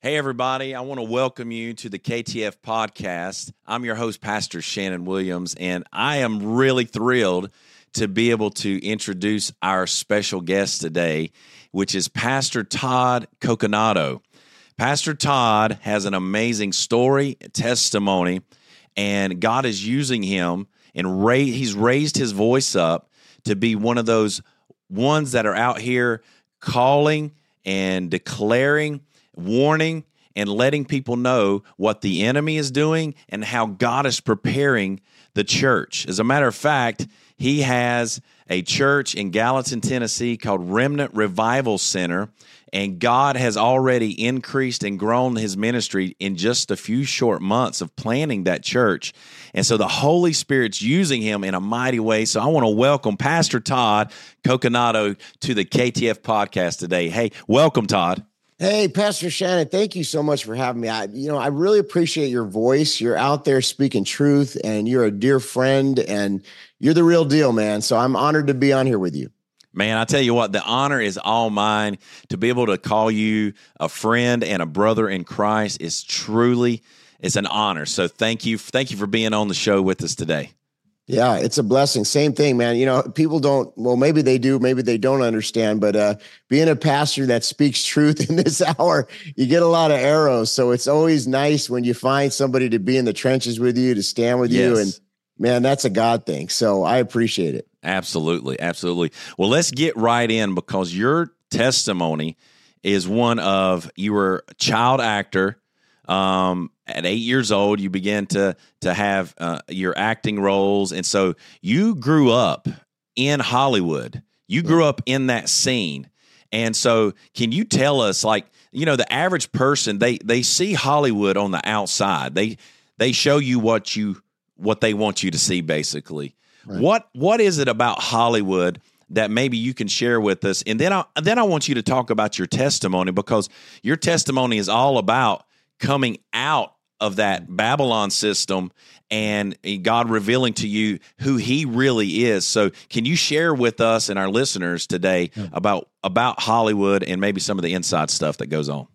Hey, everybody. I want to welcome you to the KTF podcast. I'm your host, Pastor Shannon Williams, and I am really thrilled to be able to introduce our special guest today, which is Pastor Todd Coconato. Pastor Todd has an amazing story, testimony, and God is using him and ra- he's raised his voice up to be one of those ones that are out here calling and declaring warning and letting people know what the enemy is doing and how God is preparing the church. As a matter of fact, he has a church in Gallatin, Tennessee called Remnant Revival Center. And God has already increased and grown his ministry in just a few short months of planning that church. And so the Holy Spirit's using him in a mighty way. So I want to welcome Pastor Todd Coconato to the KTF podcast today. Hey, welcome, Todd. Hey, Pastor Shannon, thank you so much for having me. I, you know, I really appreciate your voice. You're out there speaking truth, and you're a dear friend, and you're the real deal, man. So I'm honored to be on here with you. Man, I tell you what, the honor is all mine to be able to call you a friend and a brother in Christ is truly it's an honor. So thank you, thank you for being on the show with us today. Yeah, it's a blessing. Same thing, man. You know, people don't, well, maybe they do, maybe they don't understand, but uh, being a pastor that speaks truth in this hour, you get a lot of arrows. So it's always nice when you find somebody to be in the trenches with you, to stand with yes. you. And man, that's a God thing. So I appreciate it. Absolutely. Absolutely. Well, let's get right in because your testimony is one of you were a child actor um, at eight years old, you began to to have uh, your acting roles, and so you grew up in Hollywood. You grew up in that scene, and so can you tell us, like, you know, the average person they they see Hollywood on the outside. They they show you what you what they want you to see, basically. Right. What what is it about Hollywood? that maybe you can share with us. And then I then I want you to talk about your testimony because your testimony is all about coming out of that Babylon system and eh, God revealing to you who he really is. So can you share with us and our listeners today yeah. about about Hollywood and maybe some of the inside stuff that goes on?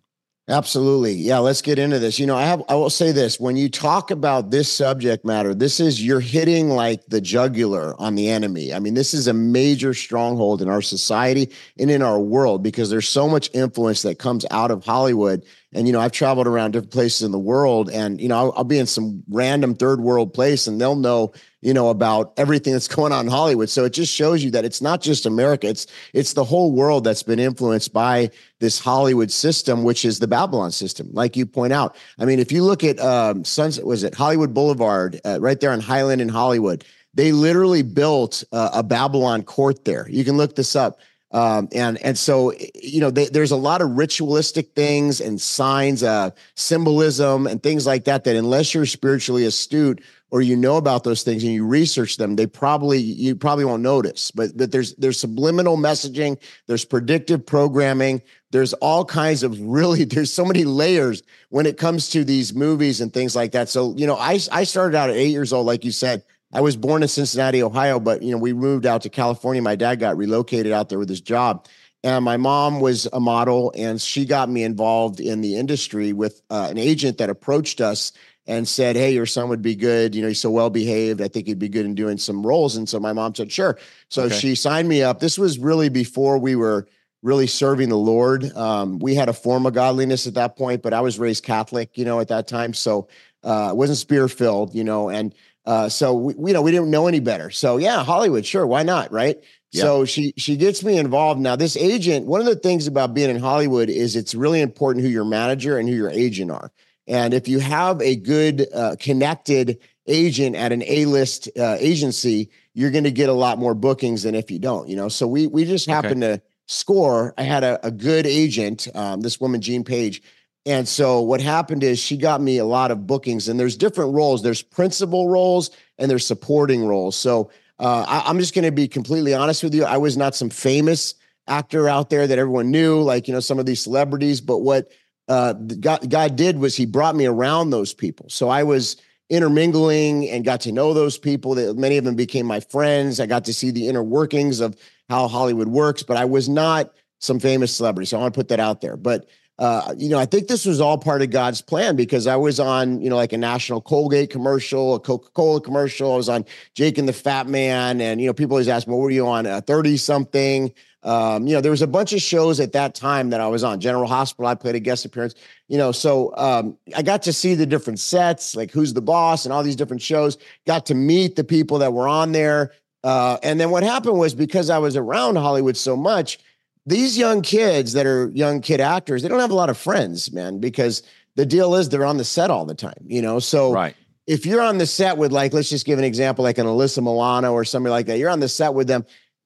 Absolutely. Yeah, let's get into this. You know, I have I will say this, when you talk about this subject matter, this is you're hitting like the jugular on the enemy. I mean, this is a major stronghold in our society and in our world because there's so much influence that comes out of Hollywood and, you know, I've traveled around different places in the world and, you know, I'll, I'll, be in some random third world place and they'll know, you know, about everything that's going on in Hollywood. So it just shows you that it's not just America. It's, it's the whole world that's been influenced by this Hollywood system, which is the Babylon system. Like you point out. I mean, if you look at, um, Sunset, was it Hollywood Boulevard, uh, right there on Highland in Hollywood, they literally built uh, a Babylon court there. You can look this up um, and and so you know they, there's a lot of ritualistic things and signs, uh, symbolism and things like that. That unless you're spiritually astute or you know about those things and you research them, they probably you probably won't notice. But but there's there's subliminal messaging, there's predictive programming, there's all kinds of really there's so many layers when it comes to these movies and things like that. So you know I I started out at eight years old, like you said. I was born in Cincinnati, Ohio, but you know, we moved out to California. My dad got relocated out there with his job. And my mom was a model, and she got me involved in the industry with uh, an agent that approached us and said, Hey, your son would be good. You know, he's so well behaved. I think he'd be good in doing some roles. And so my mom said, Sure. So okay. she signed me up. This was really before we were really serving the Lord. Um, we had a form of godliness at that point, but I was raised Catholic, you know, at that time. So uh, wasn't spirit filled, you know, and uh, so we, you know, we didn't know any better. So yeah, Hollywood, sure, why not, right? Yeah. So she she gets me involved. Now, this agent, one of the things about being in Hollywood is it's really important who your manager and who your agent are. And if you have a good uh, connected agent at an A-list uh, agency, you're going to get a lot more bookings than if you don't. You know, so we we just happened okay. to score. I had a, a good agent, um, this woman Jean Page, and so what happened is she got me a lot of bookings, and there's different roles. There's principal roles and there's supporting roles. So uh, I, I'm just going to be completely honest with you. I was not some famous actor out there that everyone knew, like you know some of these celebrities. But what uh, God, God did was He brought me around those people. So I was intermingling and got to know those people. That many of them became my friends. I got to see the inner workings of how Hollywood works, but I was not some famous celebrity. So I want to put that out there. But uh, you know, I think this was all part of God's plan because I was on, you know, like a national Colgate commercial, a Coca Cola commercial. I was on Jake and the Fat Man, and you know, people always ask me, "What were you on? Thirty something?" Um, you know, there was a bunch of shows at that time that I was on. General Hospital, I played a guest appearance. You know, so um, I got to see the different sets, like Who's the Boss, and all these different shows. Got to meet the people that were on there. Uh, and then what happened was because I was around Hollywood so much, these young kids that are young kid actors, they don't have a lot of friends, man, because the deal is they're on the set all the time, you know? So right. if you're on the set with like, let's just give an example, like an Alyssa Milano or somebody like that, you're on the set with them,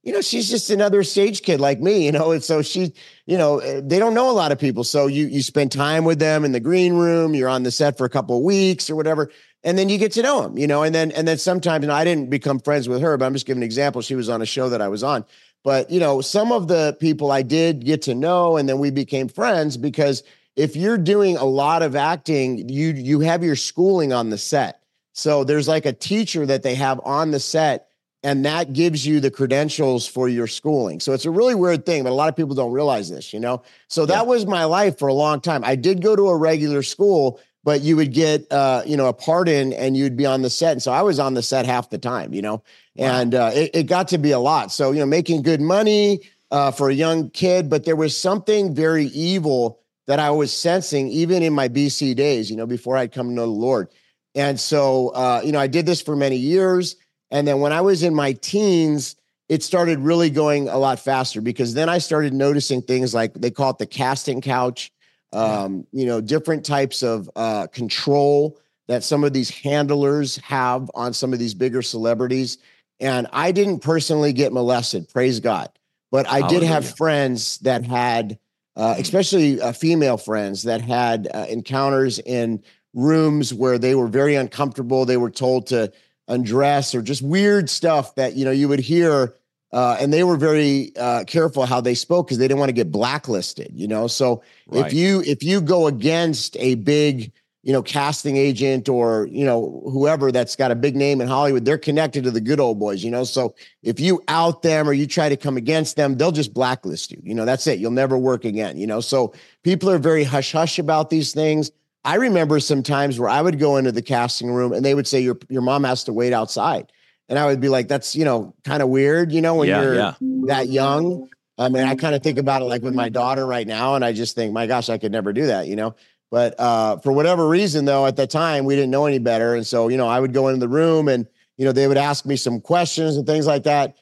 you know, she's just another stage kid like me, you know, and so she, you know, eh, they don't know a lot of people. So you you spend time with them in the green room, you're on the set for a couple of weeks or whatever, and then you get to know them, you know, and then and then sometimes, and I didn't become friends with her, but I'm just giving an example. She was on a show that I was on. But you know, some of the people I did get to know, and then we became friends because if you're doing a lot of acting, you you have your schooling on the set. So there's like a teacher that they have on the set, and that gives you the credentials for your schooling. So it's a really weird thing, but a lot of people don't realize this, you know. So that yeah. was my life for a long time. I did go to a regular school, but you would get uh, you know a pardon and you'd be on the set and so i was on the set half the time you know wow. and uh, it, it, got to be a lot so you know making good money uh, for a young kid but there was something very evil that i was sensing even in my bc days you know before i'd come to know the lord and so uh, you know i did this for many years and then when i was in my teens it started really going a lot faster because then i started noticing things like they call it the casting couch um, you know, different types of uh, control that some of these handlers have on some of these bigger celebrities. And I didn't personally get molested, praise God, but I Hallelujah. did have friends that had, uh, especially uh, female friends that had uh, encounters in rooms where they were very uncomfortable. They were told to undress or just weird stuff that you know you would hear uh, and they were very uh, careful how they spoke because they didn't want to get blacklisted. You know, so right. if you if you go against a big you know casting agent or you know whoever that's got a big name in Hollywood, they're connected to the good old boys. You know, so if you out them or you try to come against them, they'll just blacklist you. You know, that's it. You'll never work again. You know, so people are very hush hush about these things. I remember some times where I would go into the casting room and they would say your your mom has to wait outside and I would be like, that's, you know, kind of weird, you know, when yeah, you're yeah. that young. I mean, I kind of think about it like with my daughter right now, and I just think, my gosh, I could never do that, you know. But uh, for whatever reason, though, at the time we didn't know any better, and so you know, I would go into the room, and you know, they would ask me some questions and things like that,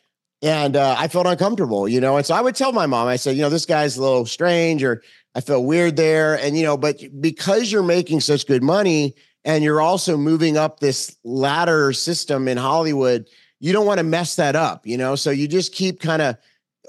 and uh, I felt uncomfortable, you know. And so I would tell my mom, I said, you know, this guy's a little strange, or I felt weird there, and you know, but because you're making such good money, and you're also moving up this ladder system in Hollywood, you don't want to mess that up, you know? So you just keep kind of,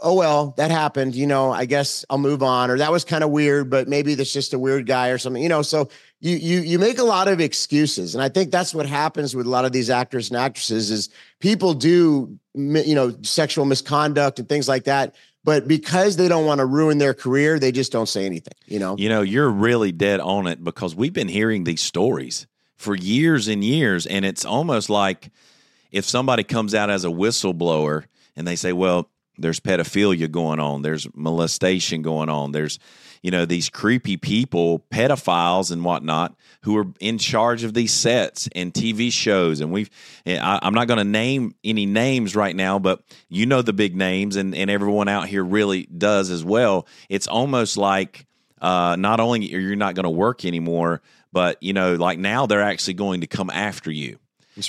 oh, well, that happened, you know, I guess I'll move on. Or that was kind of weird, but maybe that's just a weird guy or something, you know? So you, you, you make a lot of excuses. And I think that's what happens with a lot of these actors and actresses is people do, you know, sexual misconduct and things like that but because they don't want to ruin their career, they just don't say anything, you know. You know, you're really dead on it because we've been hearing these stories for years and years and it's almost like if somebody comes out as a whistleblower and they say, "Well, there's pedophilia going on, there's molestation going on, there's you know these creepy people, pedophiles and whatnot, who are in charge of these sets and TV shows. And we've, I, am not going to name any names right now, but you know the big names, and and everyone out here really does as well. It's almost like uh, not only you're not going to work anymore, but you know, like now they're actually going to come after you.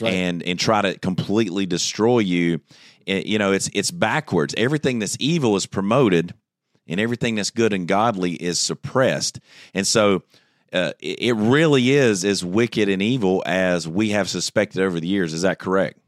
Right. and and try to completely destroy you. You know, it's it's backwards. Everything that's evil is promoted, and everything that's good and godly is suppressed. And so uh, it really is as wicked and evil as we have suspected over the years. Is that correct?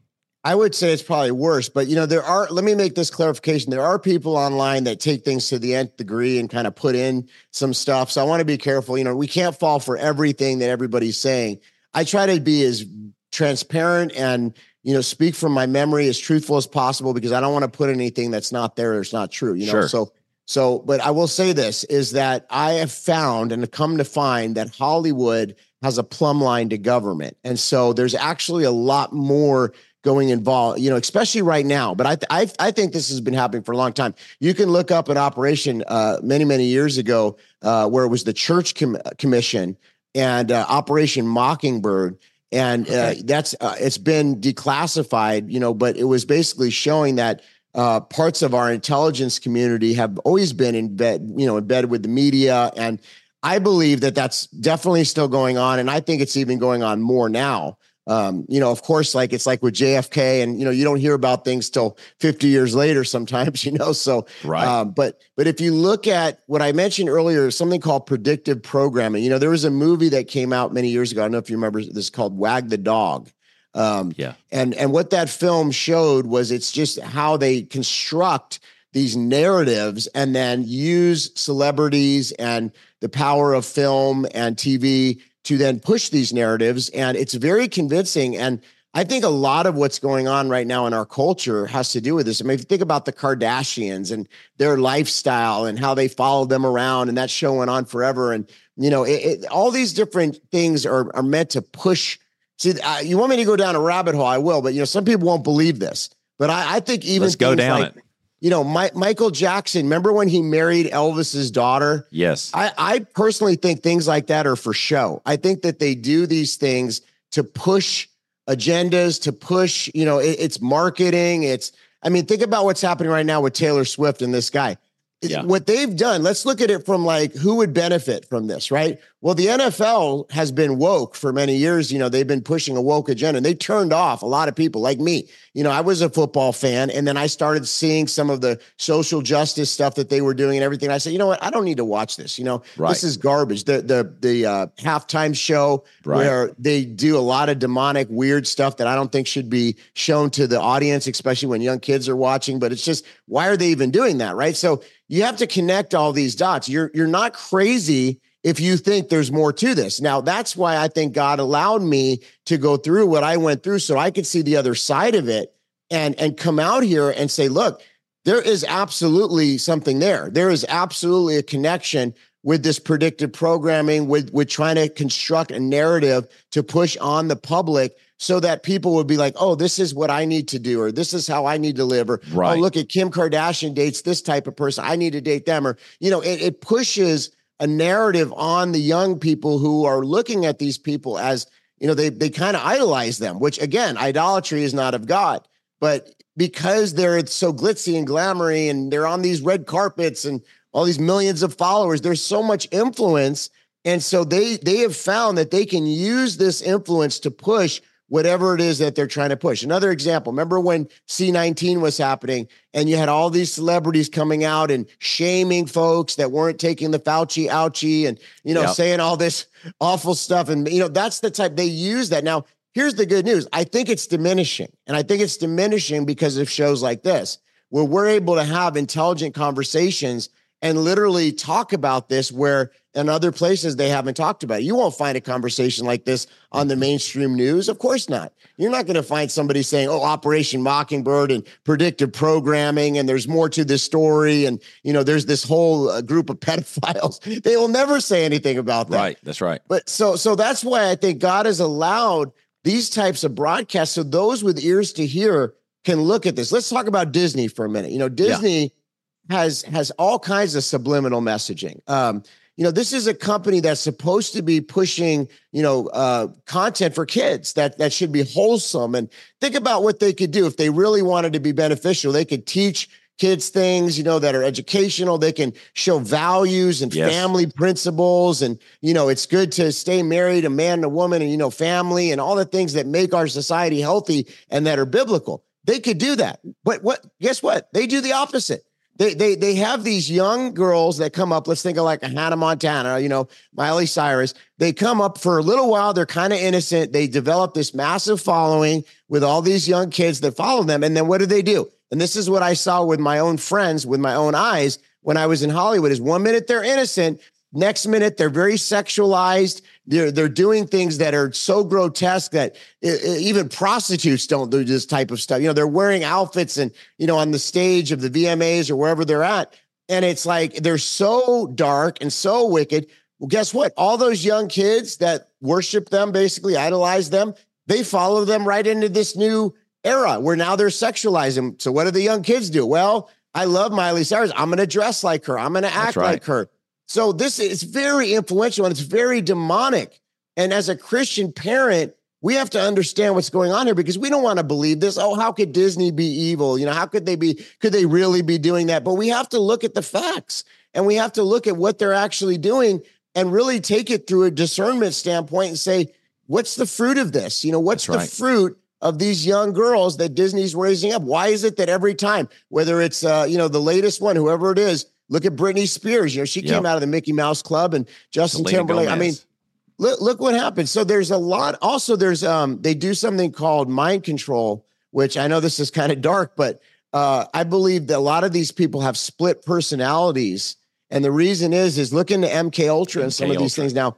I would say it's probably worse, but you know, there are, let me make this clarification. There are people online that take things to the nth degree and kind of put in some stuff. So I want to be careful. You know, we can't fall for everything that everybody's saying. I try to be as transparent and, you know, speak from my memory as truthful as possible because I don't want to put anything that's not there or it's not true, you know? Sure. So so, but I will say this is that I have found and come to find that Hollywood has a plumb line to government. And so there's actually a lot more going involved, you know, especially right now. But I, th- I, I think this has been happening for a long time. You can look up an operation uh, many, many years ago uh, where it was the Church Com- Commission and uh, Operation Mockingbird. And uh, okay. that's uh, it's been declassified, you know, but it was basically showing that uh, parts of our intelligence community have always been in bed, you know, embedded with the media, and I believe that that's definitely still going on, and I think it's even going on more now um, you know, of course, like it's like with JFK, and you know, you don't hear about things till 50 years later sometimes, you know. So, right. Um, but but if you look at what I mentioned earlier, something called predictive programming. You know, there was a movie that came out many years ago. I don't know if you remember this called Wag the Dog. Um, yeah. And and what that film showed was it's just how they construct these narratives and then use celebrities and the power of film and TV to then push these narratives. And it's very convincing. And I think a lot of what's going on right now in our culture has to do with this. I mean, if you think about the Kardashians and their lifestyle and how they followed them around, and that show went on forever. And, you know, it, it, all these different things are, are meant to push. See, uh, you want me to go down a rabbit hole? I will, but, you know, some people won't believe this. But I, I think even let's go down like, it you know, My, Michael Jackson, remember when he married Elvis's daughter? Yes. I, I personally think things like that are for show. I think that they do these things to push agendas, to push, you know, it, it's marketing. It's, I mean, think about what's happening right now with Taylor Swift and this guy. Yeah. What they've done, let's look at it from like who would benefit from this, right? Well, the NFL has been woke for many years. You know, they've been pushing a woke agenda and they turned off a lot of people like me. You know, I was a football fan and then I started seeing some of the social justice stuff that they were doing and everything. I said, you know what? I don't need to watch this. You know, right. this is garbage. The the the uh, halftime show right. where they do a lot of demonic, weird stuff that I don't think should be shown to the audience, especially when young kids are watching. But it's just, why are they even doing that? Right. So you have to connect all these dots. You're you're not crazy if you think there's more to this. Now, that's why I think God allowed me to go through what I went through so I could see the other side of it and and come out here and say, look, there is absolutely something there. There is absolutely a connection with this predictive programming with with trying to construct a narrative to push on the public so that people would be like, oh, this is what I need to do, or this is how I need to live, or oh, right. oh, look at Kim Kardashian dates this type of person. I need to date them, or you know, it, it pushes a narrative on the young people who are looking at these people as you know they they kind of idolize them which again idolatry is not of god. But because they're so glitzy and glamoury and they're on these red carpets and all these millions of followers there's so much influence. And so they they have found that they can use this influence to push whatever it is that they're trying to push. Another example, remember when C19 was happening and you had all these celebrities coming out and shaming folks that weren't taking the Fauci ouchie and, you know, yep. saying all this awful stuff. And, you know, that's the type they use that. Now, here's the good news. I think it's diminishing. And I think it's diminishing because of shows like this, where we're able to have intelligent conversations and literally talk about this where in other places they haven't talked about it. You won't find a conversation like this on the mainstream news. Of course not. You're not going to find somebody saying, "Oh, Operation Mockingbird and predictive programming and there's more to this story and you know, there's this whole uh, group of pedophiles." They will never say anything about that. Right, that's right. But so so that's why I think God has allowed these types of broadcasts so those with ears to hear can look at this. Let's talk about Disney for a minute. You know, Disney yeah has has all kinds of subliminal messaging. Um, you know, this is a company that's supposed to be pushing, you know, uh, content for kids that that should be wholesome. And think about what they could do if they really wanted to be beneficial. They could teach kids things, you know, that are educational. They can show values and yes. family principles. And, you know, it's good to stay married, a man and a woman, and, you know, family and all the things that make our society healthy and that are biblical. They could do that. But what, guess what? They do the opposite they they they have these young girls that come up. Let's think of like a Hannah Montana, you know, Miley Cyrus. They come up for a little while. They're kind of innocent. They develop this massive following with all these young kids that follow them. And then what do they do? And this is what I saw with my own friends, with my own eyes when I was in Hollywood. Is one minute they're innocent, next minute they're very sexualized they're they're doing things that are so grotesque that it, it, even prostitutes don't do this type of stuff. You know, they're wearing outfits and you know on the stage of the VMAs or wherever they're at, and it's like they're so dark and so wicked. Well, guess what? All those young kids that worship them, basically idolize them, they follow them right into this new era where now they're sexualizing. So what do the young kids do? Well, I love Miley Cyrus. I'm going to dress like her. I'm going to act right. like her. So this is very influential and it's very demonic. And as a Christian parent, we have to understand what's going on here because we don't want to believe this. Oh, how could Disney be evil? You know, how could they be, could they really be doing that? But we have to look at the facts and we have to look at what they're actually doing and really take it through a discernment standpoint and say, what's the fruit of this? You know, what's That's the fruit of these young girls that Disney's raising up? Why is it that every time, whether it's, uh, you know, the latest one, whoever it is, look at Britney Spears, you know, she yep. came out of the Mickey Mouse Club and Justin Selena Timberlake. Gomez. I mean, look, look what happened. So there's a lot. Also, there's um, they do something called mind control, which I know this is kind of dark, but uh, I believe that a lot of these people have split personalities, and the reason is is look into MK Ultra MK and some Ultra. of these things now.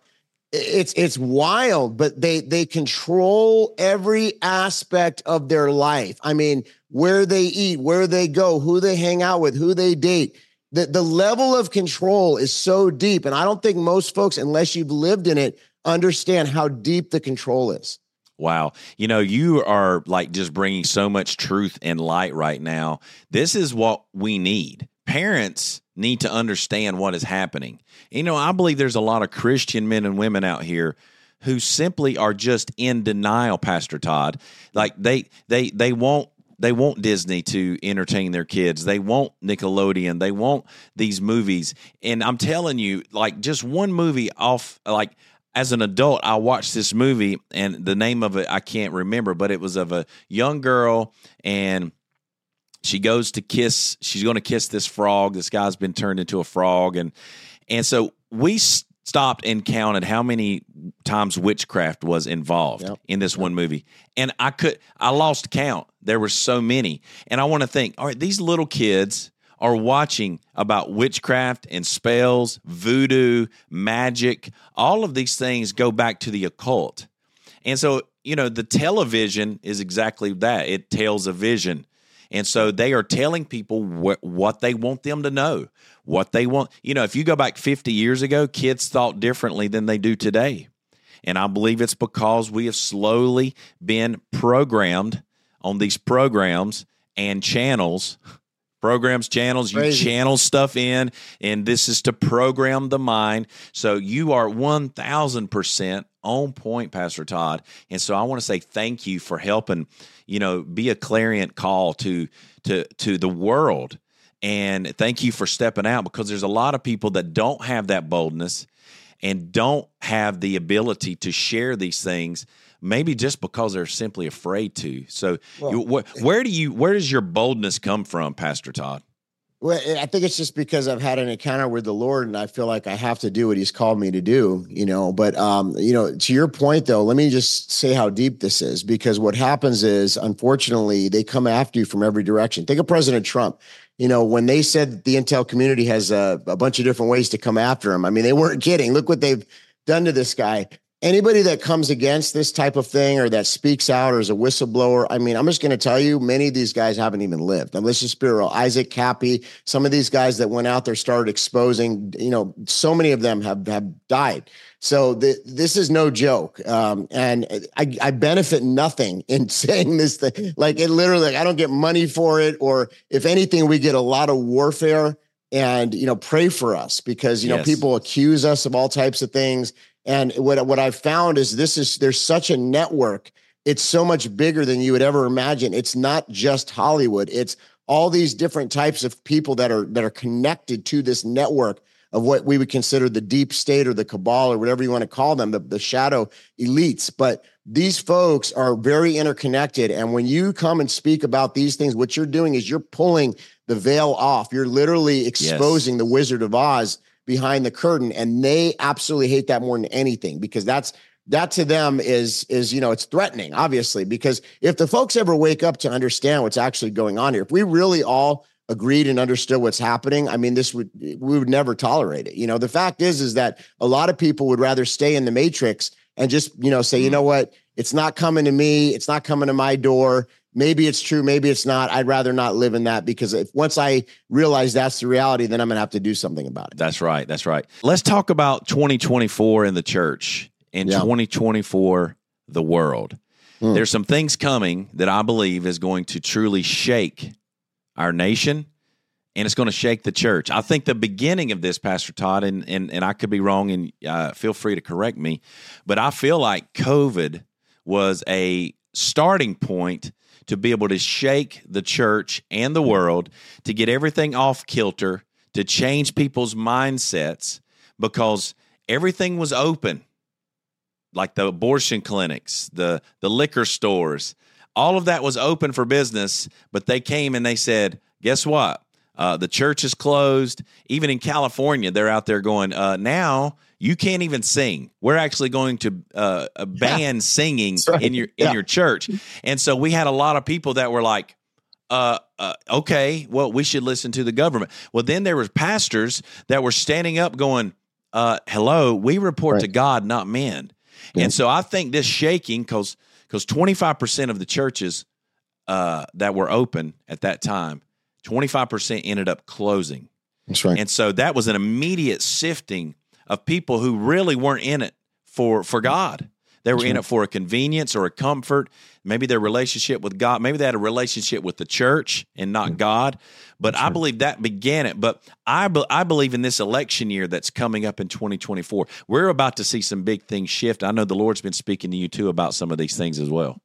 It's it's wild, but they they control every aspect of their life. I mean, where they eat, where they go, who they hang out with, who they date the, the level of control is so deep. And I don't think most folks, unless you've lived in it, understand how deep the control is. Wow. You know, you are like just bringing so much truth and light right now. This is what we need. Parents need to understand what is happening. You know, I believe there's a lot of Christian men and women out here who simply are just in denial, Pastor Todd. Like they they they won't they want Disney to entertain their kids. They want Nickelodeon. They want these movies. And I'm telling you, like just one movie off like as an adult, I watched this movie, and the name of it I can't remember, but it was of a young girl, and she goes to kiss. She's going to kiss this frog. This guy's been turned into a frog, and and so we stopped and counted how many times witchcraft was involved yep. in this one movie, and I could I lost count. There were so many, and I want to think. All right, these little kids are watching about witchcraft and spells, voodoo, magic, all of these things go back to the occult. And so, you know, the television is exactly that. It tells a vision. And so they are telling people wh- what they want them to know, what they want. You know, if you go back 50 years ago, kids thought differently than they do today. And I believe it's because we have slowly been programmed on these programs and channels programs channels you Crazy. channel stuff in and this is to program the mind so you are 1000% on point pastor todd and so i want to say thank you for helping you know be a clarion call to to to the world and thank you for stepping out because there's a lot of people that don't have that boldness and don't have the ability to share these things maybe just because they're simply afraid to. So, well, you, wh- where do you where does your boldness come from, Pastor Todd? Well, I think it's just because I've had an encounter with the Lord and I feel like I have to do what he's called me to do, you know. But um, you know, to your point though, let me just say how deep this is because what happens is unfortunately they come after you from every direction. Think of President Trump. You know, when they said the intel community has a, a bunch of different ways to come after him, I mean, they weren't kidding. Look what they've done to this guy anybody that comes against this type of thing or that speaks out or is a whistleblower, I mean, I'm just going to tell you, many of these guys haven't even lived. Now, let's just be real. Isaac Kappy, some of these guys that went out there started exposing, you know, so many of them have, have died. So the, this is no joke. Um, and I, I benefit nothing in saying this thing. Like it literally, like, I don't get money for it. Or if anything, we get a lot of warfare and, you know, pray for us because, you know, yes. people accuse us of all types of things and what what I've found is this is there's such a network. It's so much bigger than you would ever imagine. It's not just Hollywood. It's all these different types of people that are that are connected to this network of what we would consider the deep state or the cabal or whatever you want to call them, the, the shadow elites. But these folks are very interconnected. And when you come and speak about these things, what you're doing is you're pulling the veil off. You're literally exposing yes. the Wizard of Oz behind the curtain and they absolutely hate that more than anything because that's that to them is is you know it's threatening obviously because if the folks ever wake up to understand what's actually going on here if we really all agreed and understood what's happening i mean this would we would never tolerate it. You know the fact is is that a lot of people would rather stay in the matrix and just you know say you mm-hmm. know what? It's not coming to me. It's not coming to my door maybe it's true, maybe it's not. I'd rather not live in that because if once I realize that's the reality, then I'm going to have to do something about it. That's right. That's right. Let's talk about 2024 in the church and yeah. 2024 the world. Hmm. There's some things coming that I believe is going to truly shake our nation and it's going to shake the church. I think the beginning of this, Pastor Todd, and and, and I could be wrong, and uh, feel free to correct me, but I feel like COVID was a starting point to be able to shake the church and the world, to get everything off kilter, to change people's mindsets, because everything was open, like the abortion clinics, the the liquor stores, all of that was open for business, but they came and they said, guess what? Uh, the church is closed. Even in California, they're out there going, uh, now you can't even sing. We're actually going to uh, ban yeah. singing right. in your in yeah. your church. And so we had a lot of people that were like, uh, uh, okay, well, we should listen to the government. Well, then there were pastors that were standing up going, uh, hello, we report right. to God, not men. Yeah. And so I think this shaking, because because 25% of the churches uh, that were open at that time 25% ended up closing. That's right. And so that was an immediate sifting of people who really weren't in it for for mm. God. They were That's in right. it for a convenience or a comfort, maybe their relationship with God, maybe they had a relationship with the church and not mm. God. But That's I right. believe that began it. But I be, I believe in this election year that's coming up in 2024. We're about to see some big things shift. I know the Lord's been speaking to you too about some of these things as well.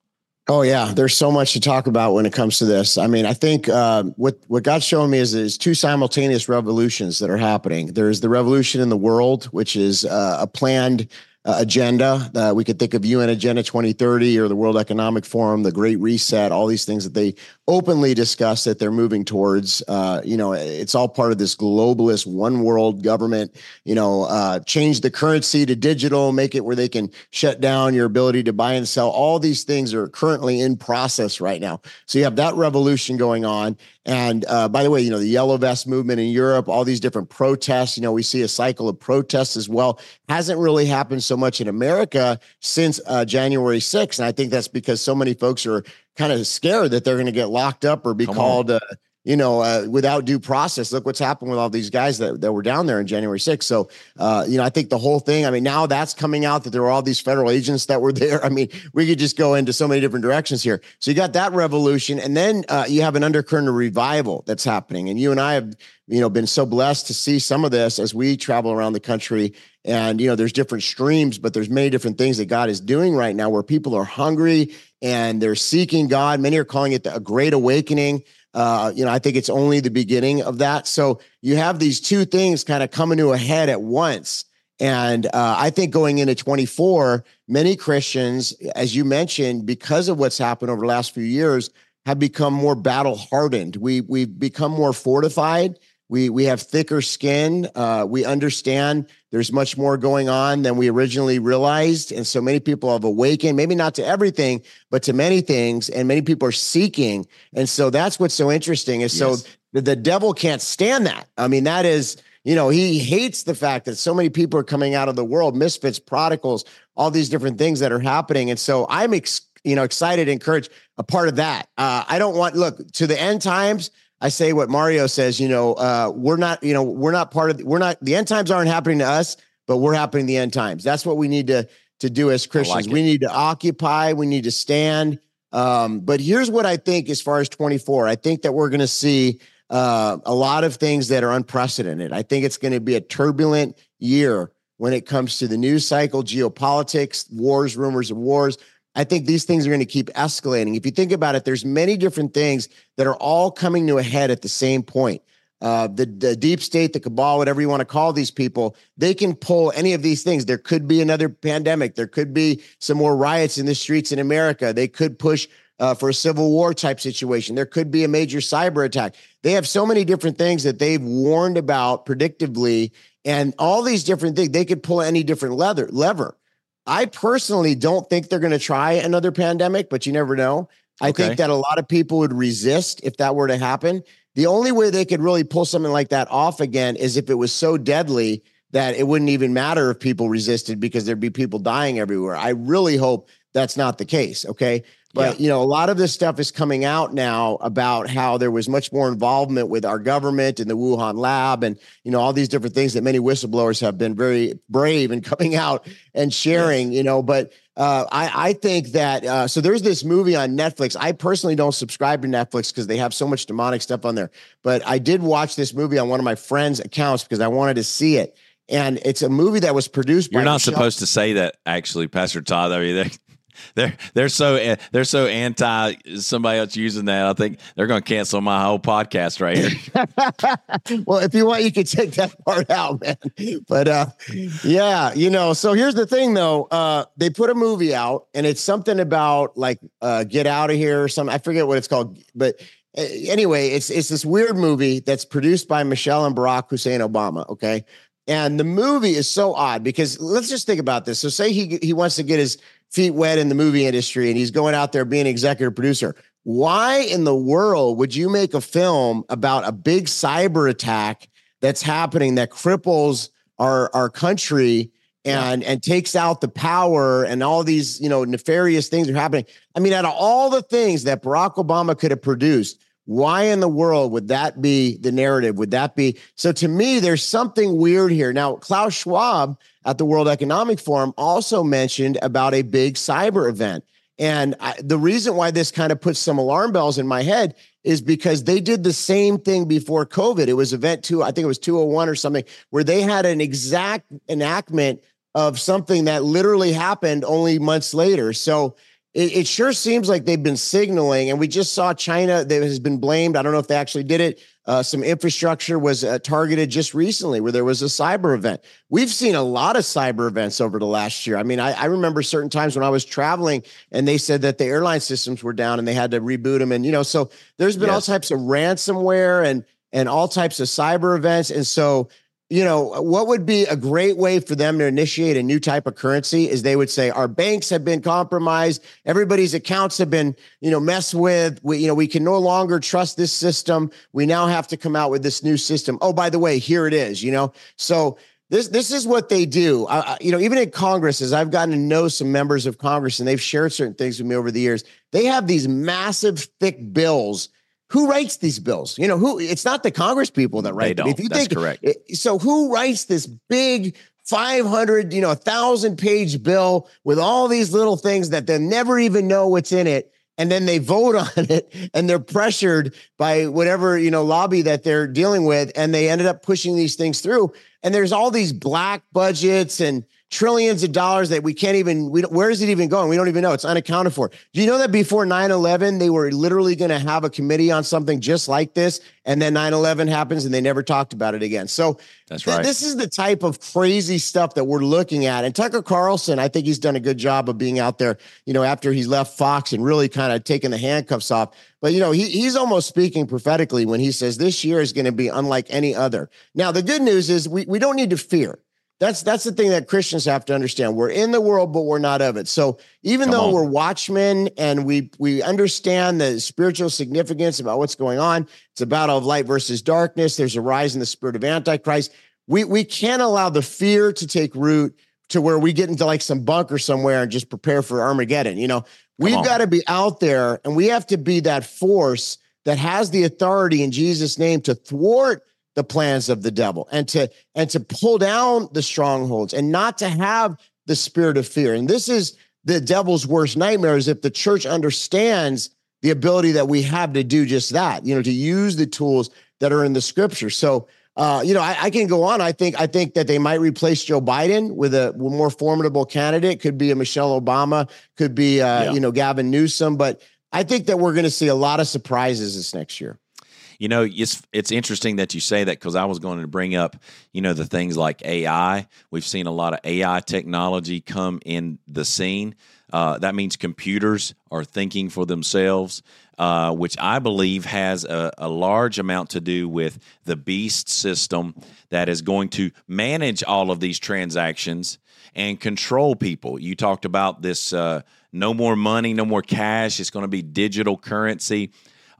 Oh yeah, there's so much to talk about when it comes to this. I mean, I think uh, what what God's showing me is is two simultaneous revolutions that are happening. There's the revolution in the world, which is uh, a planned agenda. Uh, we could think of UN Agenda 2030 or the World Economic Forum, the Great Reset, all these things that they openly discuss that they're moving towards. Uh, you know, it's all part of this globalist one world government. You know, uh, change the currency to digital, make it where they can shut down your ability to buy and sell. All these things are currently in process right now. So you have that revolution going on. And uh, by the way, you know, the yellow vest movement in Europe, all these different protests, you know, we see a cycle of protests as well. Hasn't really happened so much in America since uh, January 6th. And I think that's because so many folks are kind of scared that they're going to get locked up or be Come called uh, you know, uh, without due process. Look what's happened with all these guys that, that were down there in January 6th. So, uh, you know, I think the whole thing, I mean, now that's coming out that there were all these federal agents that were there. I mean, we could just go into so many different directions here. So you got that revolution. And then uh, you have an undercurrent of revival that's happening. And you and I have, you know, been so blessed to see some of this as we travel around the country. And, you know, there's different streams, but there's many different things that God is doing right now where people are hungry and they're seeking God. Many are calling it a great awakening. Uh, you know, I think it's only the beginning of that. So you have these two things kind of coming to a head at once. And uh, I think going into 24, many Christians, as you mentioned, because of what's happened over the last few years, have become more battle hardened. We we've become more fortified we we have thicker skin. Uh, we understand there's much more going on than we originally realized, and so many people have awakened. Maybe not to everything, but to many things, and many people are seeking. And so that's what's so interesting is yes. so the, the devil can't stand that. I mean, that is you know he hates the fact that so many people are coming out of the world, misfits, prodigals, all these different things that are happening. And so I'm ex- you know excited, encouraged, a part of that. Uh, I don't want look to the end times. I say what Mario says, you know, uh, we're not, you know, we're not part of, we're not, the end times aren't happening to us, but we're happening the end times. That's what we need to, to do as Christians. Like we need to occupy, we need to stand. Um, but here's what I think as far as 24, I think that we're going to see uh, a lot of things that are unprecedented. I think it's going to be a turbulent year when it comes to the news cycle, geopolitics, wars, rumors of wars. I think these things are going to keep escalating. If you think about it, there's many different things that are all coming to a head at the same point. Uh, the, the deep state, the cabal, whatever you want to call these people, they can pull any of these things. There could be another pandemic. There could be some more riots in the streets in America. They could push uh, for a civil war type situation. There could be a major cyber attack. They have so many different things that they've warned about predictively, and all these different things. They could pull any different leather lever. I personally don't think they're going to try another pandemic, but you never know. I okay. think that a lot of people would resist if that were to happen. The only way they could really pull something like that off again is if it was so deadly that it wouldn't even matter if people resisted because there'd be people dying everywhere. I really hope that's not the case. Okay. But Yeah. you know, a lot of this stuff is coming out now about how there was much more involvement with our government and the Wuhan lab, and you know all these different things that many whistleblowers have been very brave in coming out and sharing. You know, but uh, I I think that uh, so there's this movie on Netflix. I personally don't subscribe to Netflix because they have so much demonic stuff on there. But I did watch this movie on one of my friends' accounts because I wanted to see it. And it's a movie that was produced. By You're not Michelle- supposed to say that, actually, Pastor Todd. I mean, they're they're so they're so anti somebody else using that. I think they're going to cancel my whole podcast right here. well, if you want, you can take that part out, man. But uh, yeah, you know. So here's the thing, though. Uh, they put a movie out, and it's something about like uh, "Get Out of Here" or something. I forget what it's called, but uh, anyway, it's it's this weird movie that's produced by Michelle and Barack Hussein Obama. Okay. And the movie is so odd because let's just think about this. So, say he he wants to get his feet wet in the movie industry, and he's going out there being executive producer. Why in the world would you make a film about a big cyber attack that's happening that cripples our our country and and takes out the power and all these you know nefarious things are happening? I mean, out of all the things that Barack Obama could have produced, why in the world would that be the narrative? Would that be so? To me, there's something weird here. Now, Klaus Schwab at the World Economic Forum also mentioned about a big cyber event. And I, the reason why this kind of puts some alarm bells in my head is because they did the same thing before COVID. It was event two, I think it was 201 or something, where they had an exact enactment of something that literally happened only months later. So it, it sure seems like they've been signaling, and we just saw China that has been blamed. I don't know if they actually did it. Uh, some infrastructure was uh, targeted just recently where there was a cyber event. We've seen a lot of cyber events over the last year. I mean, I, I remember certain times when I was traveling and they said that the airline systems were down and they had to reboot them. And, you know, so there's been all types of ransomware and, and all types of cyber events. And so, you know, what would be a great way for them to initiate a new type of currency is they would say our banks have been compromised, everybody's accounts have been, you know, messed with. We, you know, we can no longer trust this system. We now have to come out with this new system. Oh, by the way, here it is. You know, so this this is what they do. I, you know, even in Congress, as I've gotten to know some members of Congress, and they've shared certain things with me over the years, they have these massive, thick bills. Who writes these bills? You know, who? It's not the Congress people that write. They them. don't. If you That's think, correct. so who writes this big 500 you know a thousand page bill with all these little things that they never even know what's in it and then they vote on it and they're pressured by whatever you know lobby that they're dealing with and they ended up pushing these things through and there's all these black budgets and trillions of dollars that we can't even we don't, where is it even going we don't even know it's unaccounted for do you know that before 9-11 they were literally going to have a committee on something just like this and then 9-11 happens and they never talked about it again so That's Th- right. This is the type of crazy stuff that we're looking at. And Tucker Carlson, I think he's done a good job of being out there, you know, after he's left Fox and really kind of taking the handcuffs off. But, you know, he, he's almost speaking prophetically when he says this year is going to be unlike any other. Now, the good news is we, we don't need to fear. That's that's the thing that Christians have to understand. We're in the world, but we're not of it. So even Come though on. we're watchmen and we we understand the spiritual significance about what's going on, it's a battle of light versus darkness. There's a rise in the spirit of Antichrist. We we can't allow the fear to take root to where we get into like some bunker somewhere and just prepare for Armageddon. You know, we've got to be out there and we have to be that force that has the authority in Jesus' name to thwart the plans of the devil and to and to pull down the strongholds and not to have the spirit of fear. And this is the devil's worst nightmare is if the church understands the ability that we have to do just that, you know, to use the tools that are in the scripture. So uh, you know, I, I can go on. I think I think that they might replace Joe Biden with a more formidable candidate. Could be a Michelle Obama. Could be uh, Yeah. you know Gavin Newsom. But I think that we're going to see a lot of surprises this next year. You know, it's it's interesting that you say that because I was going to bring up, you know, the things like AI. We've seen a lot of AI technology come in the scene. Uh, that means computers are thinking for themselves, uh, which I believe has a, a large amount to do with the beast system that is going to manage all of these transactions and control people. You talked about this uh, no more money, no more cash. It's going to be digital currency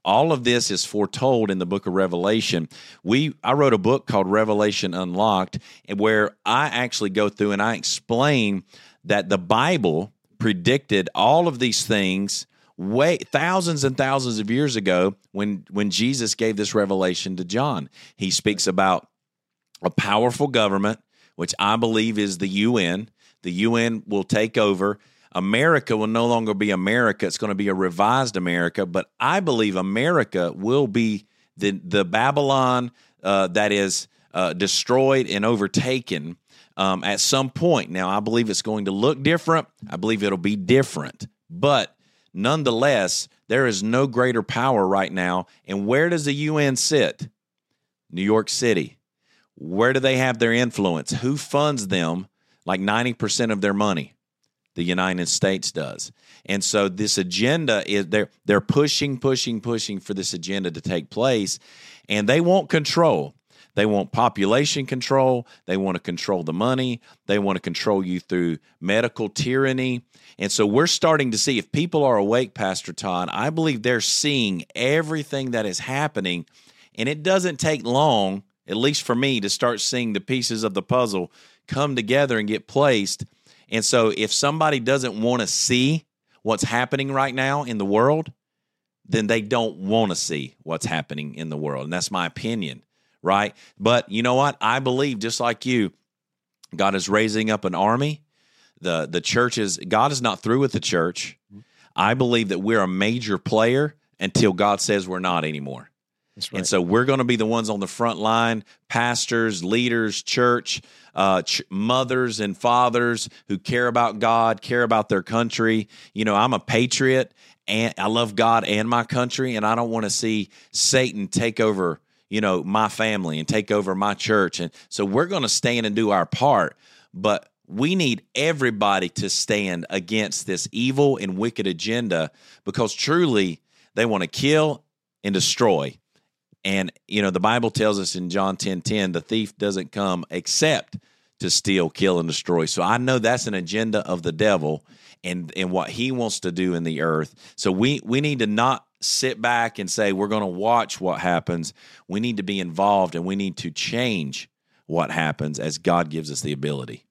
all of this is foretold in the book of revelation we i wrote a book called revelation unlocked where i actually go through and i explain that the bible predicted all of these things way thousands and thousands of years ago when when Jesus gave this revelation to John. He speaks about a powerful government, which I believe is the UN. The UN will take over. America will no longer be America. It's going to be a revised America, but I believe America will be the the Babylon uh, that is uh, destroyed and overtaken um, at some point. Now, I believe it's going to look different. I believe it'll be different, but nonetheless, there is no greater power right now. And where does the UN sit? New York City. Where do they have their influence? Who funds them like 90% of their money? The United States does. And so this agenda is they're they're pushing, pushing, pushing for this agenda to take place. And they want control. They want population control. They want to control the money. They want to control you through medical tyranny. And so we're starting to see if people are awake, Pastor Todd, I believe they're seeing everything that is happening. And it doesn't take long, at least for me, to start seeing the pieces of the puzzle come together and get placed. And so if somebody doesn't want to see what's happening right now in the world, then they don't want to see what's happening in the world. And that's my opinion, right? But you know what? I believe, just like you, God is raising up an army the the church is God is not through with the church. Mm-hmm. I believe that we're a major player until God says we're not anymore. Right. And so we're going to be the ones on the front line, pastors, leaders, church, uh, ch- mothers and fathers who care about God, care about their country. You know, I'm a patriot and I love God and my country, and I don't want to see Satan take over, you know, my family and take over my church. And so we're going to stand and do our part. But we need everybody to stand against this evil and wicked agenda because truly they want to kill and destroy. And, you know, the Bible tells us in John 10 10, the thief doesn't come except to steal, kill, and destroy. So I know that's an agenda of the devil and, and what he wants to do in the earth. So we, we need to not sit back and say, we're going to watch what happens. We need to be involved and we need to change what happens as God gives us the ability.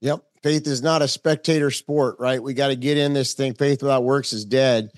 Yep. Faith is not a spectator sport, right? We got to get in this thing. Faith without works is dead.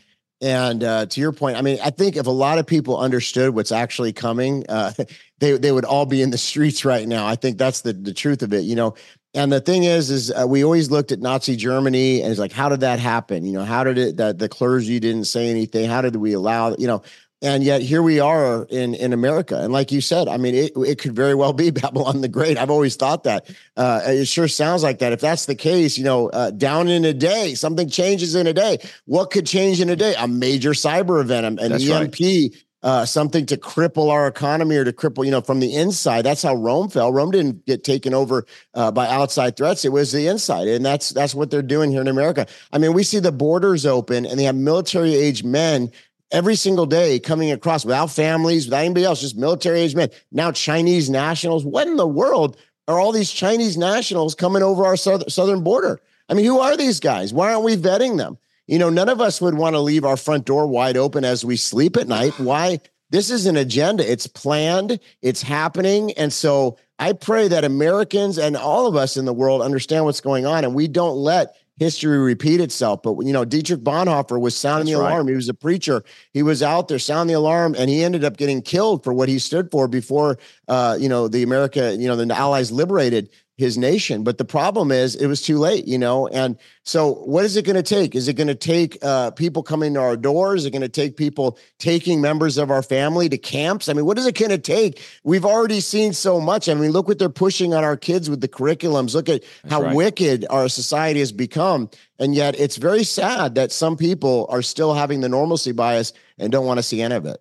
And uh, to your point, I mean, I think if a lot of people understood what's actually coming, uh, they they would all be in the streets right now. I think that's the the truth of it, you know. And the thing is, is uh, we always looked at Nazi Germany and it's like, how did that happen? You know, how did it that the clergy didn't say anything? How did we allow? You know, and yet here we are in in America. And like you said, I mean, it, it could very well be Babylon the Great. I've always thought that. Uh, it sure sounds like that. If that's the case, you know, uh, down in a day, something changes in a day. What could change in a day? A major cyber event, an that's EMP. Right. Uh, something to cripple our economy or to cripple, you know, from the inside. That's how Rome fell. Rome didn't get taken over uh, by outside threats; it was the inside, and that's that's what they're doing here in America. I mean, we see the borders open, and they have military age men every single day coming across without families, without anybody else, just military age men. Now Chinese nationals. What in the world are all these Chinese nationals coming over our southern border? I mean, who are these guys? Why aren't we vetting them? You know, none of us would want to leave our front door wide open as we sleep at night. Why? This is an agenda. It's planned, it's happening. And so I pray that Americans and all of us in the world understand what's going on and we don't let history repeat itself. But you know, Dietrich Bonhoeffer was sounding That's the alarm. Right. He was a preacher. He was out there sounding the alarm, and he ended up getting killed for what he stood for before, uh, you know, the America, you know, the Allies liberated his nation. But the problem is it was too late, you know. And so, what is it going to take? Is it going to take uh, people coming to our doors? Is it going to take people taking members of our family to camps? I mean, what is it going to take? We've already seen so much. I mean, look what they're pushing on our kids with the curriculums. Look at That's how right. wicked our society has become. And yet, it's very sad that some people are still having the normalcy bias and don't want to see any of it.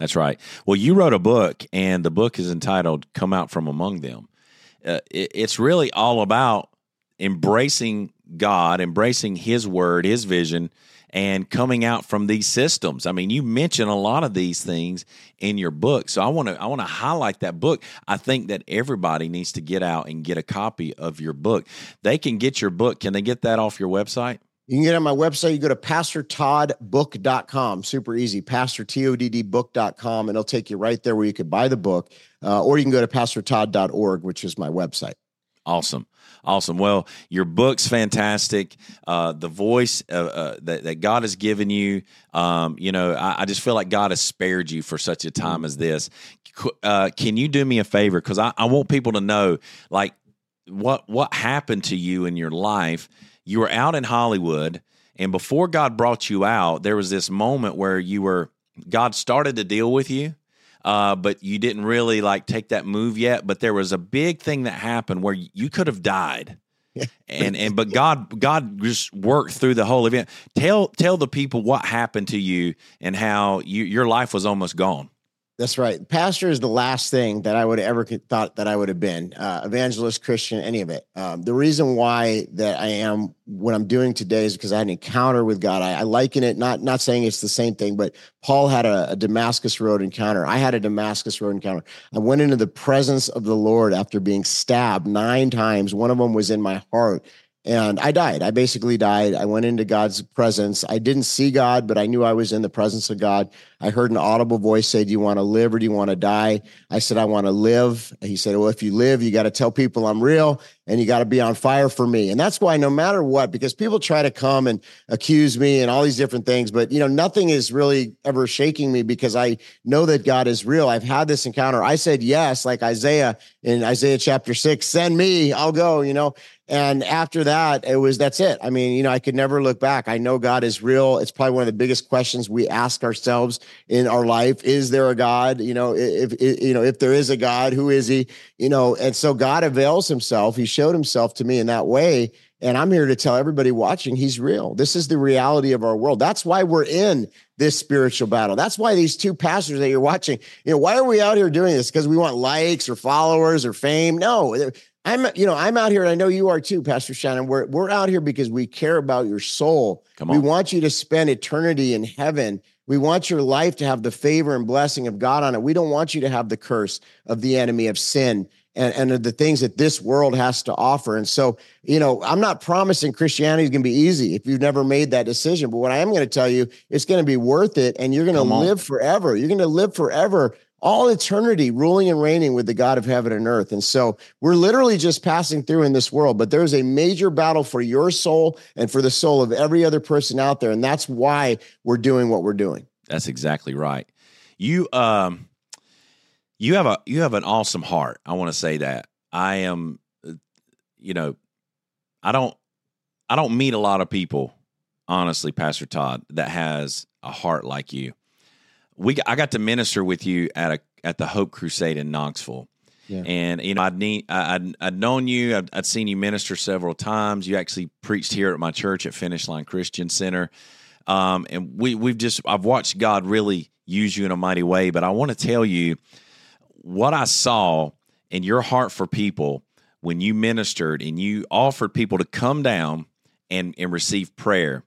That's right. Well, you wrote a book, and the book is entitled Come Out From Among Them uh, it, it's really all about embracing God, embracing His word, His vision, and coming out from these systems. I mean, you mention a lot of these things in your book, so I want to I want to highlight that book. I think that everybody needs to get out and get a copy of your book. They can get your book. Can they get that off your website? You can get on my website. You go to pastortoddbook.com. Super easy. Pastortoddbook.com, and it'll take you right there where you could buy the book. Uh, or you can go to pastortodd.org, which is my website. Awesome. Awesome. Well, your book's fantastic. Uh, the voice uh, uh, that, that, God has given you, um, you know, I, I, just feel like God has spared you for such a time as this. Uh, can you do me a favor? Because I, I want people to know, like, what what happened to you in your life. You were out in Hollywood, and before God brought you out, there was this moment where you were God started to deal with you uh, but you didn't really like take that move yet. But there was a big thing that happened where you could have died. and and but God God just worked through the whole event. Tell tell the people what happened to you and how you, your life was almost gone. That's right. Pastor is the last thing that I would ever thought that I would have been. Uh, evangelist, Christian, any of it. Um, the reason why that I am what I'm doing today is because I had an encounter with God. I, I, liken it, not not saying it's the same thing, but Paul had a, a Damascus Road encounter. I had a Damascus Road encounter. I went into the presence of the Lord after being stabbed nine times. One of them was in my heart, and I died. I basically died. I went into God's presence. I didn't see God, but I knew I was in the presence of God. I heard an audible voice say, Do you want to live or do you want to die? I said, I want to live. He said, Well, if you live, you got to tell people I'm real and you got to be on fire for me. And that's why no matter what, because people try to come and accuse me and all these different things, but you know, nothing is really ever shaking me because I know that God is real. I've had this encounter. I said yes, like Isaiah in Isaiah chapter six, send me, I'll go, you know. And after that, it was that's it. I mean, you know, I could never look back. I know God is real. It's probably one of the biggest questions we ask ourselves in our life. Is there a God? You know, if, if you know, if there is a God, who is he? You know, and so God avails himself. He showed himself to me in that way. And I'm here to tell everybody watching he's real. This is the reality of our world. That's why we're in this spiritual battle. That's why these two pastors that you're watching, you know, why are we out here doing this? Because we want likes or followers or fame? No, I'm, you know, I'm out here. And I know you are too, Pastor Shannon. We're we're out here because we care about your soul. Come on. We want you to spend eternity in heaven. We want your life to have the favor and blessing of God on it. We don't want you to have the curse of the enemy of sin and, and the things that this world has to offer. And so, you know, I'm not promising Christianity is going to be easy if you've never made that decision. But what I am going to tell you, it's going to be worth it, and you're going to live forever. You're going to live forever all eternity ruling and reigning with the God of heaven and earth. And so we're literally just passing through in this world, but there's a major battle for your soul and for the soul of every other person out there. And that's why we're doing what we're doing. That's exactly right. You um you have a you have an awesome heart. I want to say that. I am you know, I don't I don't meet a lot of people, honestly, Pastor Todd, that has a heart like you we I got to minister with you at a at the Hope Crusade in Knoxville. Yeah. And you know, I'd, need, I'd, I'd known you. I'd, I'd, seen you minister several times. You actually preached here at my church at Finish Line Christian Center, um, and we we've just I've watched God really use you in a mighty way. But I want to tell you what I saw in your heart for people when you ministered and you offered people to come down and and receive prayer.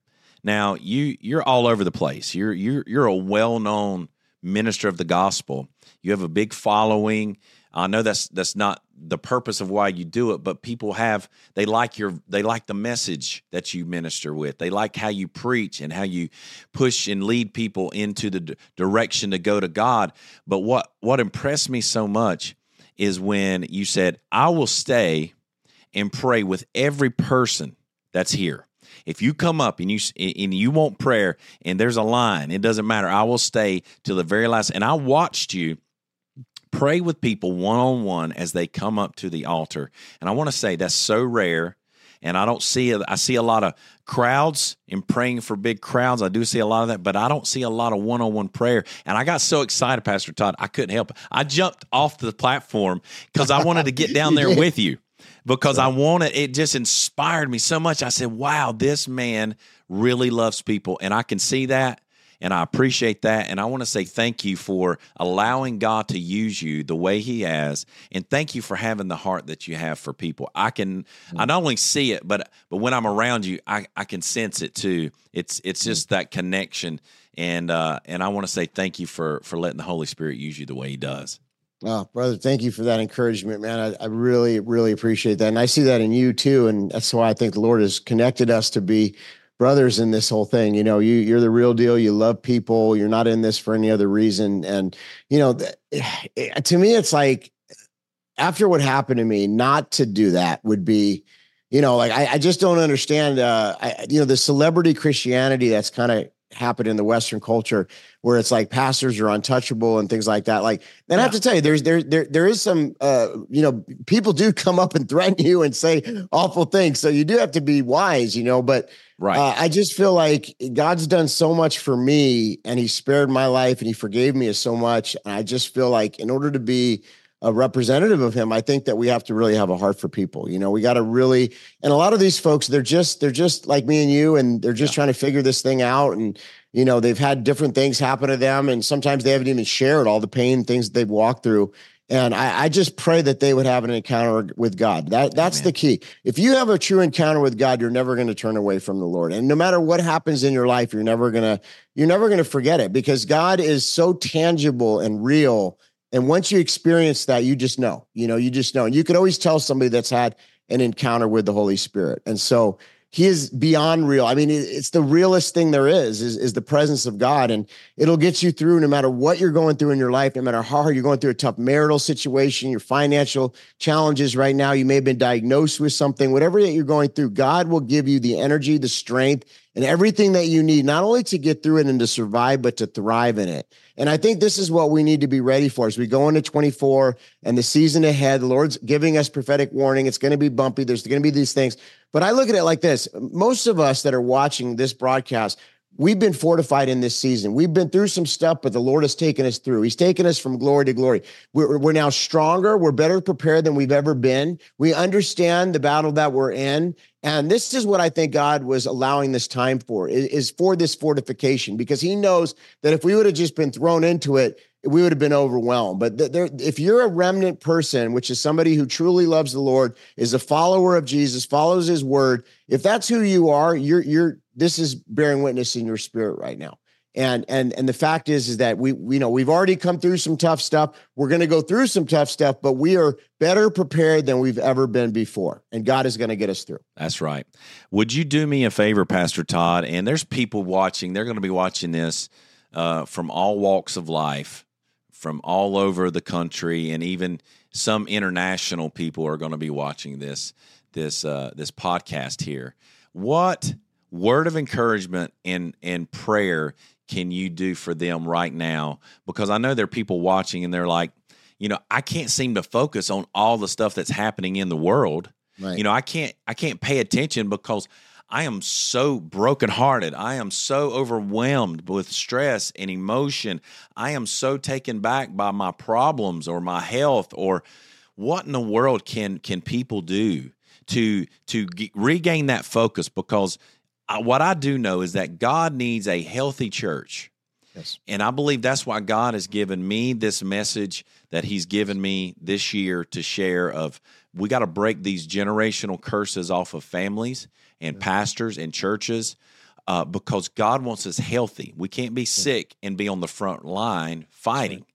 Now you you're all over the place. You're you're you're a well known minister of the gospel. You have a big following. I know that's that's not the purpose of why you do it, but people have they like your they like the message that you minister with. They like how you preach and how you push and lead people into the d- direction to go to God. But what what impressed me so much is when you said, "I will stay and pray with every person that's here." If you come up and you and you want prayer and there's a line, it doesn't matter. I will stay till the very last. And I watched you pray with people one on one as they come up to the altar. And I want to say that's so rare. And I don't see I see a lot of crowds and praying for big crowds. I do see a lot of that, but I don't see a lot of one on one prayer. And I got so excited, Pastor Todd, I couldn't help it. I jumped off the platform because I wanted to get down there with you because I wanted it just inspired me so much. I said, wow, this man really loves people. And I can see that and I appreciate that. And I want to say thank you for allowing God to use you the way He has, and thank you for having the heart that you have for people. I can I not only see it, but but when I'm around you, I, I can sense it too. It's it's just that connection, and uh, and I want to say thank you for for letting the Holy Spirit use you the way He does. Oh, brother, thank you for that encouragement, man. I, I, really, really appreciate that. And I see that in you too. And that's why I think the Lord has connected us to be brothers in this whole thing. You know, you you're the real deal. You love people. You're not in this for any other reason. And, you know, to me, it's like after what happened to me, not to do that would be you know, like I, I just don't understand. Uh, I, you know, the celebrity Christianity that's kind of happened in the Western culture, where it's like pastors are untouchable and things like that. Like, then yeah. I have to tell you, there's there there there is some, uh, you know, people do come up and threaten you and say awful things, so you do have to be wise, you know. But right, uh, I just feel like God's done so much for me, and He spared my life, and He forgave me so much, and I just feel like in order to be a representative of him, I think that we have to really have a heart for people. You know, we got to really, and a lot of these folks, they're just, they're just like me and you, and they're just yeah. trying to figure this thing out. And, you know, they've had different things happen to them. And sometimes they haven't even shared all the pain things they've walked through. And I, I just pray that they would have an encounter with God. That that's Amen. the key. If you have a true encounter with God, you're never going to turn away from the Lord. And no matter what happens in your life, you're never gonna, you're never going to forget it because God is so tangible and real and once you experience that, you just know, you know, you just know. And you can always tell somebody that's had an encounter with the Holy Spirit. And so he is beyond real. I mean, it's the realest thing there is, is, is the presence of God. And it'll get you through no matter what you're going through in your life, no matter how hard you're going through a tough marital situation, your financial challenges right now. You may have been diagnosed with something, whatever that you're going through, God will give you the energy, the strength, and everything that you need, not only to get through it and to survive, but to thrive in it. And I think this is what we need to be ready for as we go into 24 and the season ahead. The Lord's giving us prophetic warning. It's going to be bumpy. There's going to be these things. But I look at it like this most of us that are watching this broadcast, we've been fortified in this season. We've been through some stuff, but the Lord has taken us through. He's taken us from glory to glory. We're, we're now stronger. We're better prepared than we've ever been. We understand the battle that we're in. And this is what I think God was allowing this time for is, for this fortification because he knows that if we would have just been thrown into it, we would have been overwhelmed. But there, if you're a remnant person, which is somebody who truly loves the Lord, is a follower of Jesus, follows his word, if that's who you are, you're you're this is bearing witness in your spirit right now. And and and the fact is is that we we know we've already come through some tough stuff. We're going to go through some tough stuff, but we are better prepared than we've ever been before. And God is going to get us through. That's right. Would you do me a favor, Pastor Todd? And there's people watching. They're going to be watching this uh, from all walks of life, from all over the country, and even some international people are going to be watching this this uh, this podcast here. What word of encouragement and and prayer can you do for them right now? Because I know there are people watching and they're like, you know, I can't seem to focus on all the stuff that's happening in the world. Right. You know, I can't I can't pay attention because I am so brokenhearted. I am so overwhelmed with stress and emotion. I am so taken back by my problems or my health or what in the world can can people do to to get, regain that focus because what I do know is that God needs a healthy church. Yes. And I believe that's why God has given me this message that He's given me this year to share of we got to break these generational curses off of families and pastors and churches uh, because God wants us healthy. We can't be sick and be on the front line fighting. Right.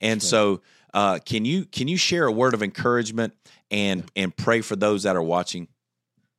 And right. so, uh, can you can you share a word of encouragement and and pray for those that are watching?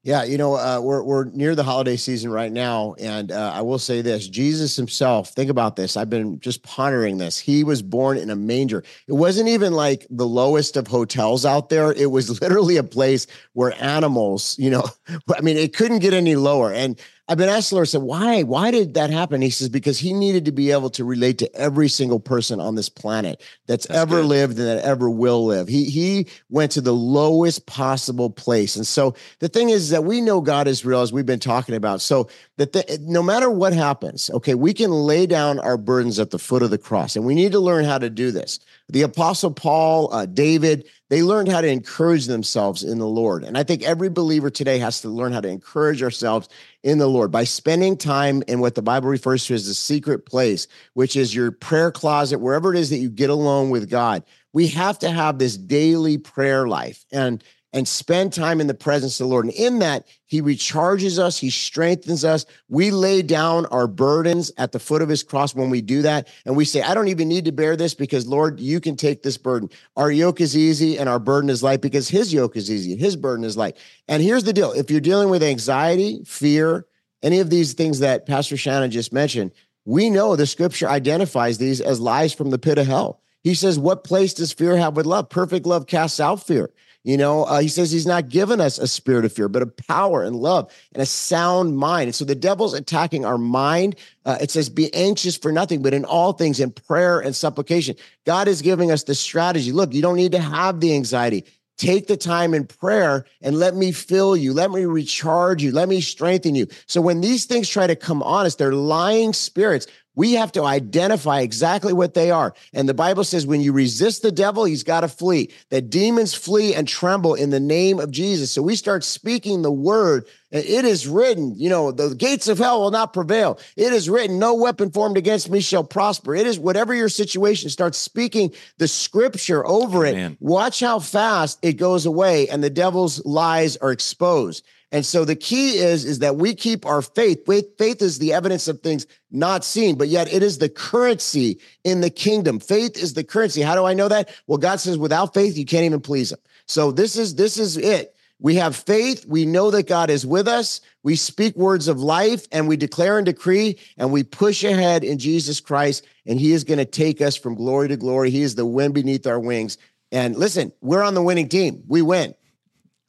Yeah, you know, uh, we're we're near the holiday season right now, and uh, I will say this: Jesus Himself. Think about this. I've been just pondering this. He was born in a manger. It wasn't even like the lowest of hotels out there. It was literally a place where animals, you know, I mean, it couldn't get any lower. And I've been asked the Lord, said, why? Why did that happen? He says, because he needed to be able to relate to every single person on this planet that's, that's ever good. lived and that ever will live. He he went to the lowest possible place. And so the thing is that we know God is real, as we've been talking about. So that the, no matter what happens, okay, we can lay down our burdens at the foot of the cross. And we need to learn how to do this. The apostle Paul, uh, David, they learned how to encourage themselves in the Lord. And I think every believer today has to learn how to encourage ourselves in the Lord by spending time in what the Bible refers to as the secret place, which is your prayer closet, wherever it is that you get alone with God. We have to have this daily prayer life. And and spend time in the presence of the Lord. And in that, He recharges us, He strengthens us. We lay down our burdens at the foot of His cross when we do that. And we say, I don't even need to bear this because, Lord, you can take this burden. Our yoke is easy and our burden is light because His yoke is easy and His burden is light. And here's the deal if you're dealing with anxiety, fear, any of these things that Pastor Shannon just mentioned, we know the scripture identifies these as lies from the pit of hell. He says, What place does fear have with love? Perfect love casts out fear. You know, uh, he says he's not given us a spirit of fear, but of power and love and a sound mind. And so the devil's attacking our mind. Uh, it says, be anxious for nothing, but in all things in prayer and supplication. God is giving us the strategy. Look, you don't need to have the anxiety. Take the time in prayer and let me fill you. Let me recharge you. Let me strengthen you. So when these things try to come on us, they're lying spirits. We have to identify exactly what they are. And the Bible says when you resist the devil, he's got to flee. That demons flee and tremble in the name of Jesus. So we start speaking the word. It is written, you know, the gates of hell will not prevail. It is written, no weapon formed against me shall prosper. It is whatever your situation, start speaking the scripture over it. Watch how fast it goes away and the devil's lies are exposed. And so the key is is that we keep our faith. Faith, faith is the evidence of things not seen, but yet it is the currency in the kingdom. Faith is the currency. How do I know that? Well, God says without faith you can't even please him. So this is this is it. We have faith. We know that God is with us. We speak words of life and we declare and decree and we push ahead in Jesus Christ. And He is going to take us from glory to glory. He is the wind beneath our wings. And listen, we're on the winning team. We win.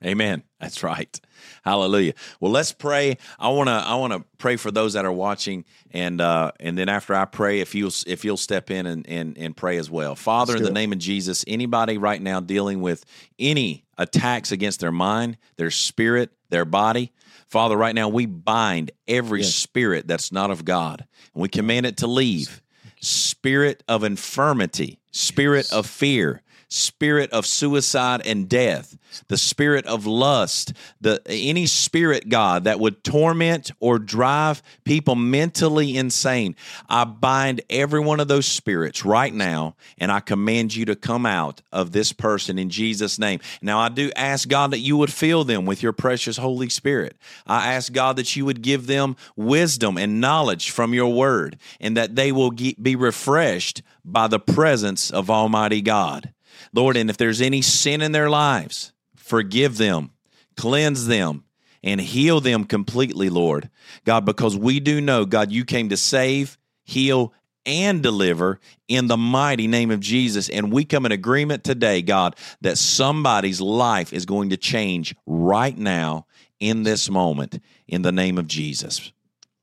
Amen. That's right. Hallelujah. Well, let's pray. I want to I want to pray for those that are watching and uh and then after I pray if you'll if you'll step in and and, and pray as well. Father in the it. name of Jesus, anybody right now dealing with any attacks against their mind, their spirit, their body, Father, right now we bind every yes. spirit that's not of God. And we command it to leave. Spirit of infirmity, spirit yes. of fear, spirit of suicide and death, the spirit of lust, the any spirit god that would torment or drive people mentally insane. I bind every one of those spirits right now and I command you to come out of this person in Jesus name. Now I do ask God that you would fill them with your precious Holy Spirit. I ask God that you would give them wisdom and knowledge from your word and that they will be refreshed by the presence of Almighty God. Lord, and if there's any sin in their lives, forgive them, cleanse them, and heal them completely, Lord. God, because we do know, God, you came to save, heal, and deliver in the mighty name of Jesus. And we come in agreement today, God, that somebody's life is going to change right now in this moment in the name of Jesus.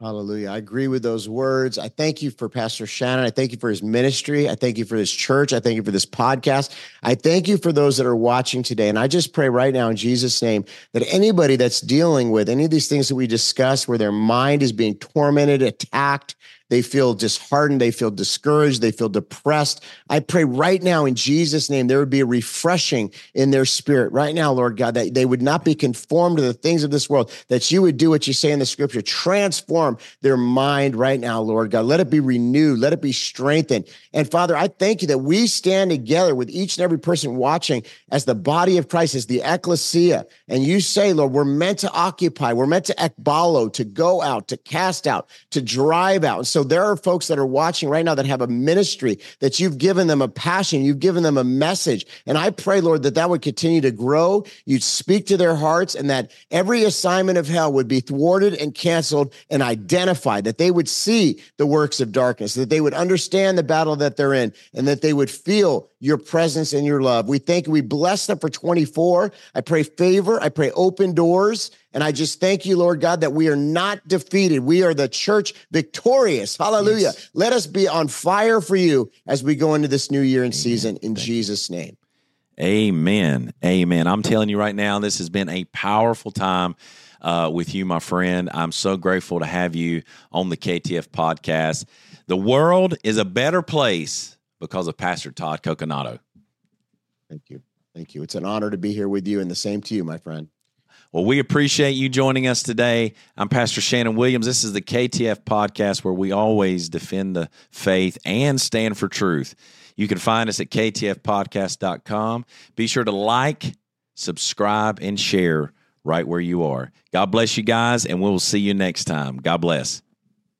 Hallelujah. I agree with those words. I thank you for Pastor Shannon. I thank you for his ministry. I thank you for this church. I thank you for this podcast. I thank you for those that are watching today. And I just pray right now in Jesus' name that anybody that's dealing with any of these things that we discussed, where their mind is being tormented, attacked, they feel disheartened. They feel discouraged. They feel depressed. I pray right now in Jesus' name, there would be a refreshing in their spirit right now, Lord God, that they would not be conformed to the things of this world, that you would do what you say in the scripture, transform their mind right now, Lord God. Let it be renewed. Let it be strengthened. And Father, I thank you that we stand together with each and every person watching as the body of Christ, as the ecclesia. And you say, Lord, we're meant to occupy. We're meant to ekbalo, to go out, to cast out, to drive out. And so so there are folks that are watching right now that have a ministry that you've given them a passion, you've given them a message. And I pray, Lord, that that would continue to grow. You'd speak to their hearts and that every assignment of hell would be thwarted and canceled and identified, that they would see the works of darkness, that they would understand the battle that they're in, and that they would feel your presence and your love. We thank you. We bless them for 24. I pray favor. I pray open doors. And I just thank you, Lord God, that we are not defeated. We are the church victorious. Hallelujah. Yes. Let us be on fire for you as we go into this new year and season in thank Jesus' name. Amen. Amen. I'm telling you right now, this has been a powerful time. Uh, with you, my friend. I'm so grateful to have you on the KTF podcast. The world is a better place because of Pastor Todd Coconato. Thank you. Thank you. It's an honor to be here with you, and the same to you, my friend. Well, we appreciate you joining us today. I'm Pastor Shannon Williams. This is the KTF podcast where we always defend the faith and stand for truth. You can find us at ktfpodcast.com. Be sure to like, subscribe, and share right where you are. God bless you guys, and we'll see you next time. God bless.